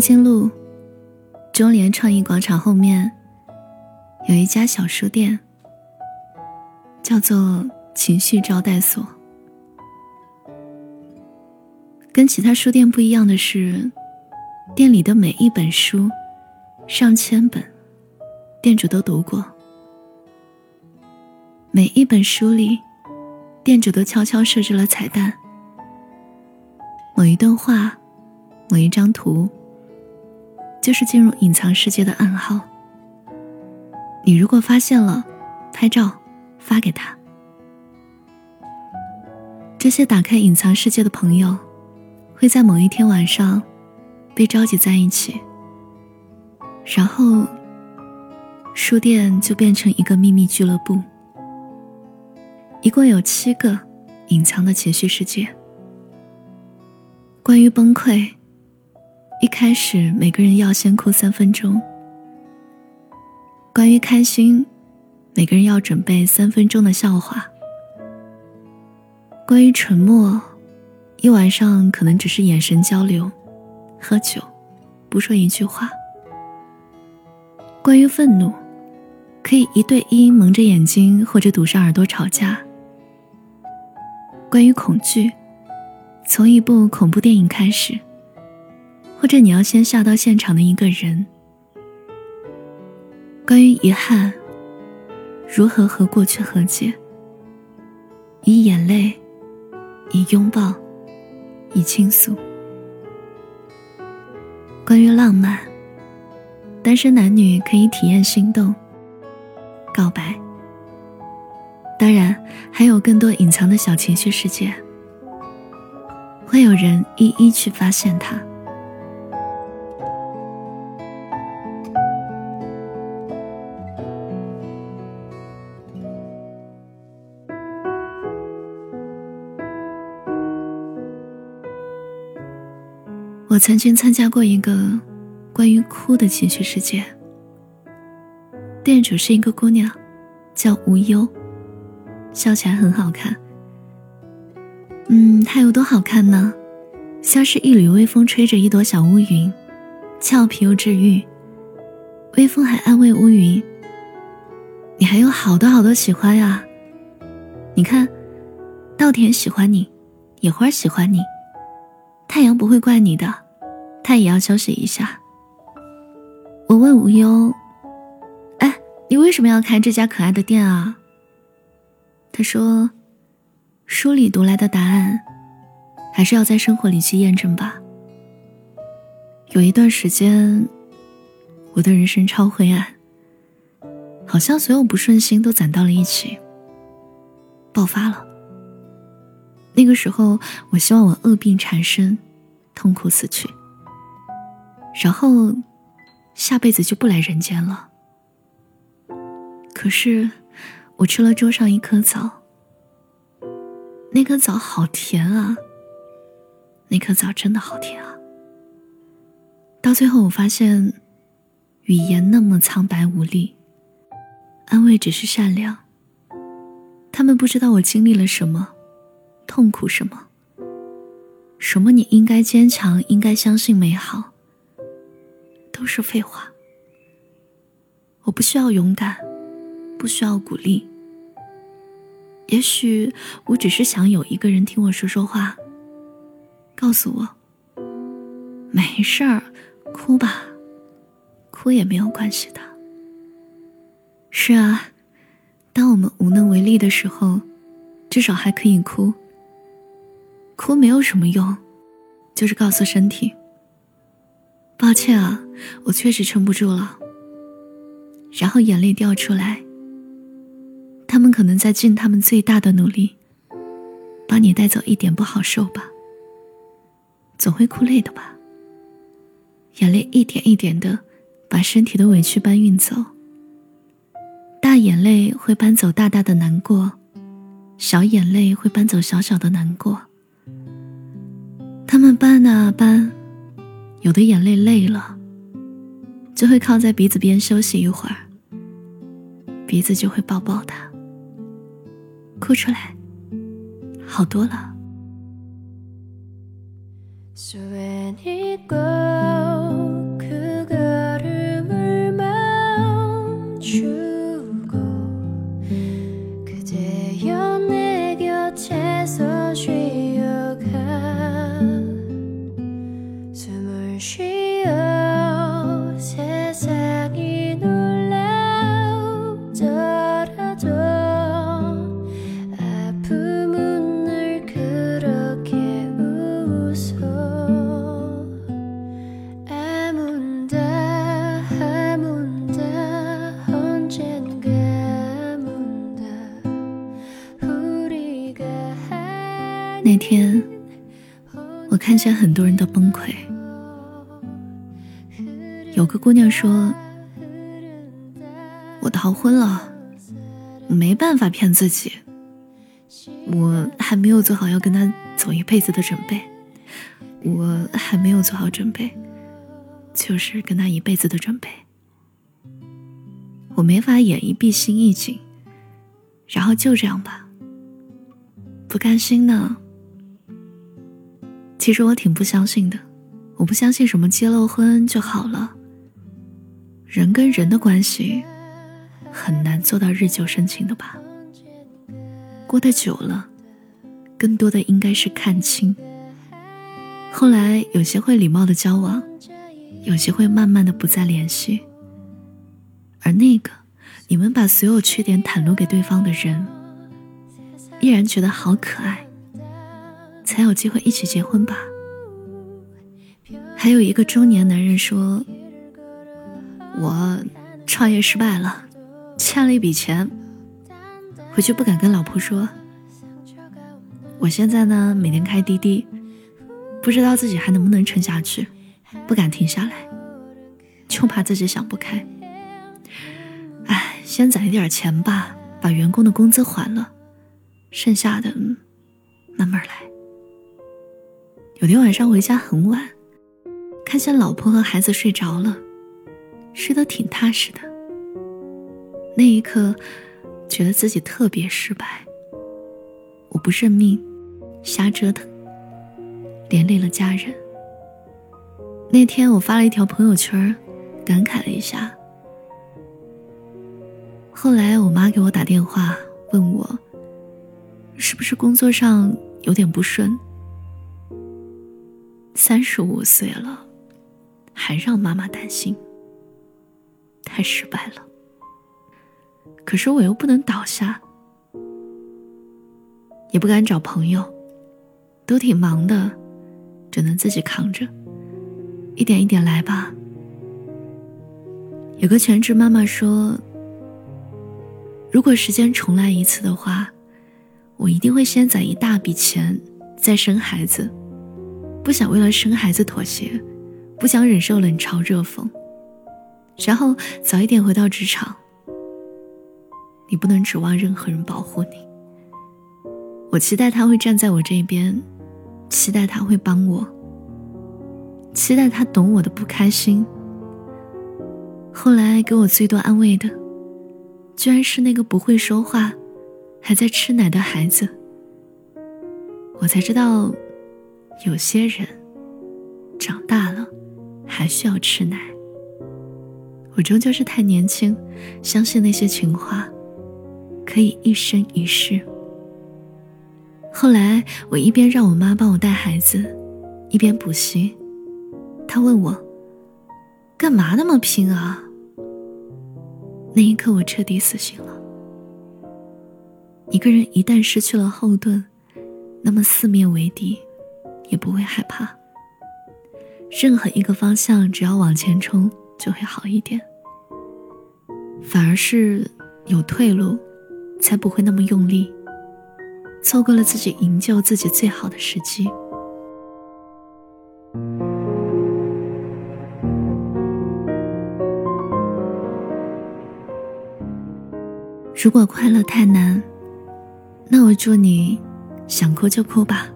南京路中联创意广场后面有一家小书店，叫做情绪招待所。跟其他书店不一样的是，店里的每一本书，上千本，店主都读过。每一本书里，店主都悄悄设置了彩蛋。某一段话，某一张图，就是进入隐藏世界的暗号。你如果发现了，拍照发给他。这些打开隐藏世界的朋友，会在某一天晚上被召集在一起，然后书店就变成一个秘密俱乐部。一共有七个隐藏的情绪世界。关于崩溃，一开始每个人要先哭三分钟；关于开心，每个人要准备三分钟的笑话；关于沉默，一晚上可能只是眼神交流、喝酒，不说一句话；关于愤怒，可以一对一蒙着眼睛或者堵上耳朵吵架。关于恐惧，从一部恐怖电影开始，或者你要先吓到现场的一个人。关于遗憾，如何和过去和解？以眼泪，以拥抱，以倾诉。关于浪漫，单身男女可以体验心动，告白。当然，还有更多隐藏的小情绪世界，会有人一一去发现它。我曾经参加过一个关于哭的情绪世界，店主是一个姑娘，叫无忧。笑起来很好看，嗯，她有多好看呢？像是一缕微风吹着一朵小乌云，俏皮又治愈。微风还安慰乌云：“你还有好多好多喜欢呀！你看，稻田喜欢你，野花喜欢你，太阳不会怪你的，他也要休息一下。”我问无忧：“哎，你为什么要开这家可爱的店啊？”他说：“书里读来的答案，还是要在生活里去验证吧。”有一段时间，我的人生超灰暗，好像所有不顺心都攒到了一起，爆发了。那个时候，我希望我恶病缠身，痛苦死去，然后下辈子就不来人间了。可是。我吃了桌上一颗枣，那颗枣好甜啊！那颗枣真的好甜啊！到最后，我发现语言那么苍白无力，安慰只是善良。他们不知道我经历了什么，痛苦什么，什么你应该坚强，应该相信美好，都是废话。我不需要勇敢，不需要鼓励。也许我只是想有一个人听我说说话，告诉我没事儿，哭吧，哭也没有关系的。是啊，当我们无能为力的时候，至少还可以哭。哭没有什么用，就是告诉身体，抱歉啊，我确实撑不住了。然后眼泪掉出来。他们可能在尽他们最大的努力，把你带走一点不好受吧。总会哭累的吧。眼泪一点一点的，把身体的委屈搬运走。大眼泪会搬走大大的难过，小眼泪会搬走小小的难过。他们搬啊搬，有的眼泪累了，就会靠在鼻子边休息一会儿，鼻子就会抱抱他。哭出来，好多了。有个姑娘说：“我逃婚了，没办法骗自己，我还没有做好要跟他走一辈子的准备，我还没有做好准备，就是跟他一辈子的准备，我没法演一闭心一紧，然后就这样吧。”不甘心呢。其实我挺不相信的，我不相信什么结了婚就好了。人跟人的关系很难做到日久生情的吧？过得久了，更多的应该是看清。后来有些会礼貌的交往，有些会慢慢的不再联系。而那个你们把所有缺点袒露给对方的人。依然觉得好可爱，才有机会一起结婚吧。还有一个中年男人说：“我创业失败了，欠了一笔钱，回去不敢跟老婆说。我现在呢，每天开滴滴，不知道自己还能不能撑下去，不敢停下来，就怕自己想不开。哎，先攒一点钱吧，把员工的工资还了。”剩下的慢慢来。有天晚上回家很晚，看见老婆和孩子睡着了，睡得挺踏实的。那一刻，觉得自己特别失败。我不认命，瞎折腾，连累了家人。那天我发了一条朋友圈，感慨了一下。后来我妈给我打电话，问我。是不是工作上有点不顺？三十五岁了，还让妈妈担心，太失败了。可是我又不能倒下，也不敢找朋友，都挺忙的，只能自己扛着，一点一点来吧。有个全职妈妈说：“如果时间重来一次的话。”我一定会先攒一大笔钱，再生孩子。不想为了生孩子妥协，不想忍受冷嘲热讽，然后早一点回到职场。你不能指望任何人保护你。我期待他会站在我这边，期待他会帮我，期待他懂我的不开心。后来给我最多安慰的，居然是那个不会说话。还在吃奶的孩子，我才知道，有些人长大了还需要吃奶。我终究是太年轻，相信那些情话可以一生一世。后来，我一边让我妈帮我带孩子，一边补习。她问我：“干嘛那么拼啊？”那一刻，我彻底死心了。一个人一旦失去了后盾，那么四面为敌，也不会害怕。任何一个方向，只要往前冲，就会好一点。反而是有退路，才不会那么用力，错过了自己营救自己最好的时机。如果快乐太难。那我祝你，想哭就哭吧。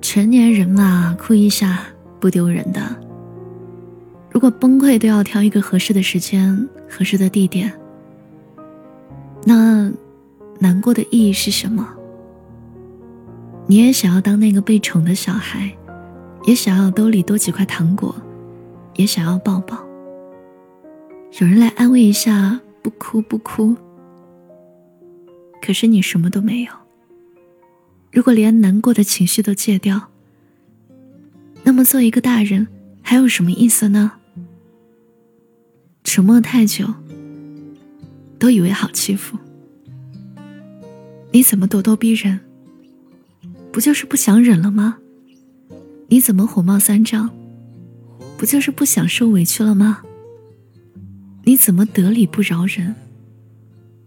成年人嘛，哭一下不丢人的。如果崩溃都要挑一个合适的时间、合适的地点，那难过的意义是什么？你也想要当那个被宠的小孩，也想要兜里多几块糖果，也想要抱抱。有人来安慰一下，不哭不哭。可是你什么都没有。如果连难过的情绪都戒掉，那么做一个大人还有什么意思呢？沉默太久，都以为好欺负。你怎么咄咄逼人？不就是不想忍了吗？你怎么火冒三丈？不就是不想受委屈了吗？你怎么得理不饶人？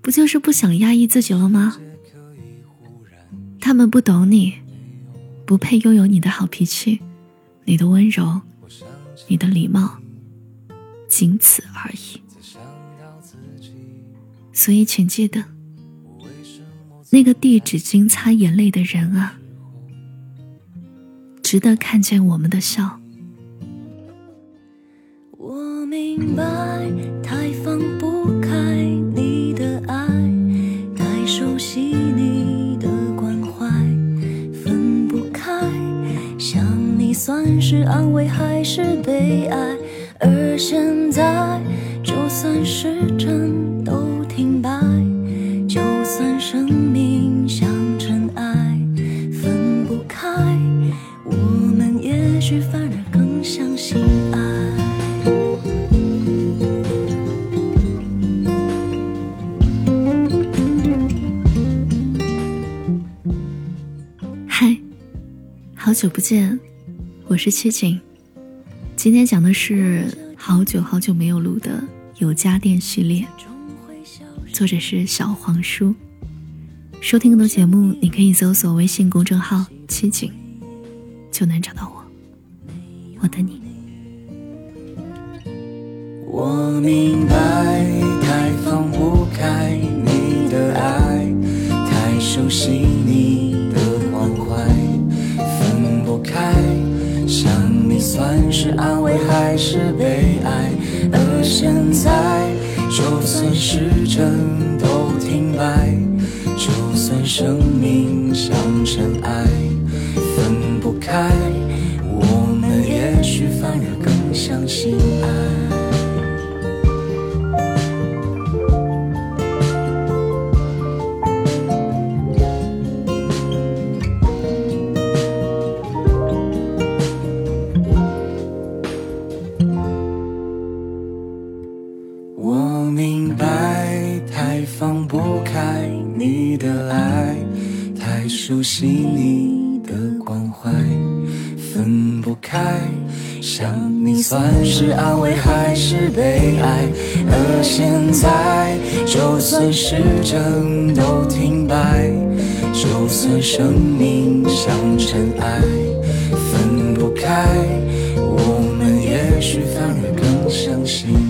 不就是不想压抑自己了吗？他们不懂你，不配拥有你的好脾气，你的温柔，你的礼貌，仅此而已。所以，请记得，那个递纸巾擦眼泪的人啊，值得看见我们的笑。我明白，太放不开你的爱，太熟悉你的关怀，分不开。想你算是安慰还是悲哀？而现在，就算时针都停摆，就算生命像尘埃，分不开，我们也许反而更相信爱。嗨，好久不见，我是七景。今天讲的是好久好久没有录的有家电系列，作者是小黄书。收听更多节目，你可以搜索微信公众号“七景”，就能找到我。我等你。我明白，太放不开你的爱，太熟悉是悲哀？而现在，就算时针都停摆，就算生命像尘埃，想你算是安慰还是悲哀？而现在，就算时针都停摆，就算生命像尘埃，分不开，我们也许反而更相信。